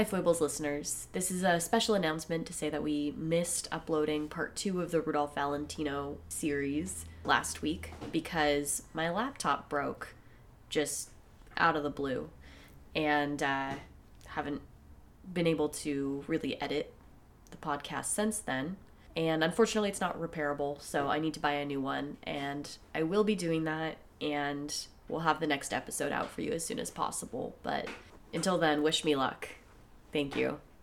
Hi, Foibles listeners. This is a special announcement to say that we missed uploading part two of the Rudolph Valentino series last week because my laptop broke just out of the blue and uh, haven't been able to really edit the podcast since then. And unfortunately, it's not repairable, so I need to buy a new one. And I will be doing that, and we'll have the next episode out for you as soon as possible. But until then, wish me luck. Thank you.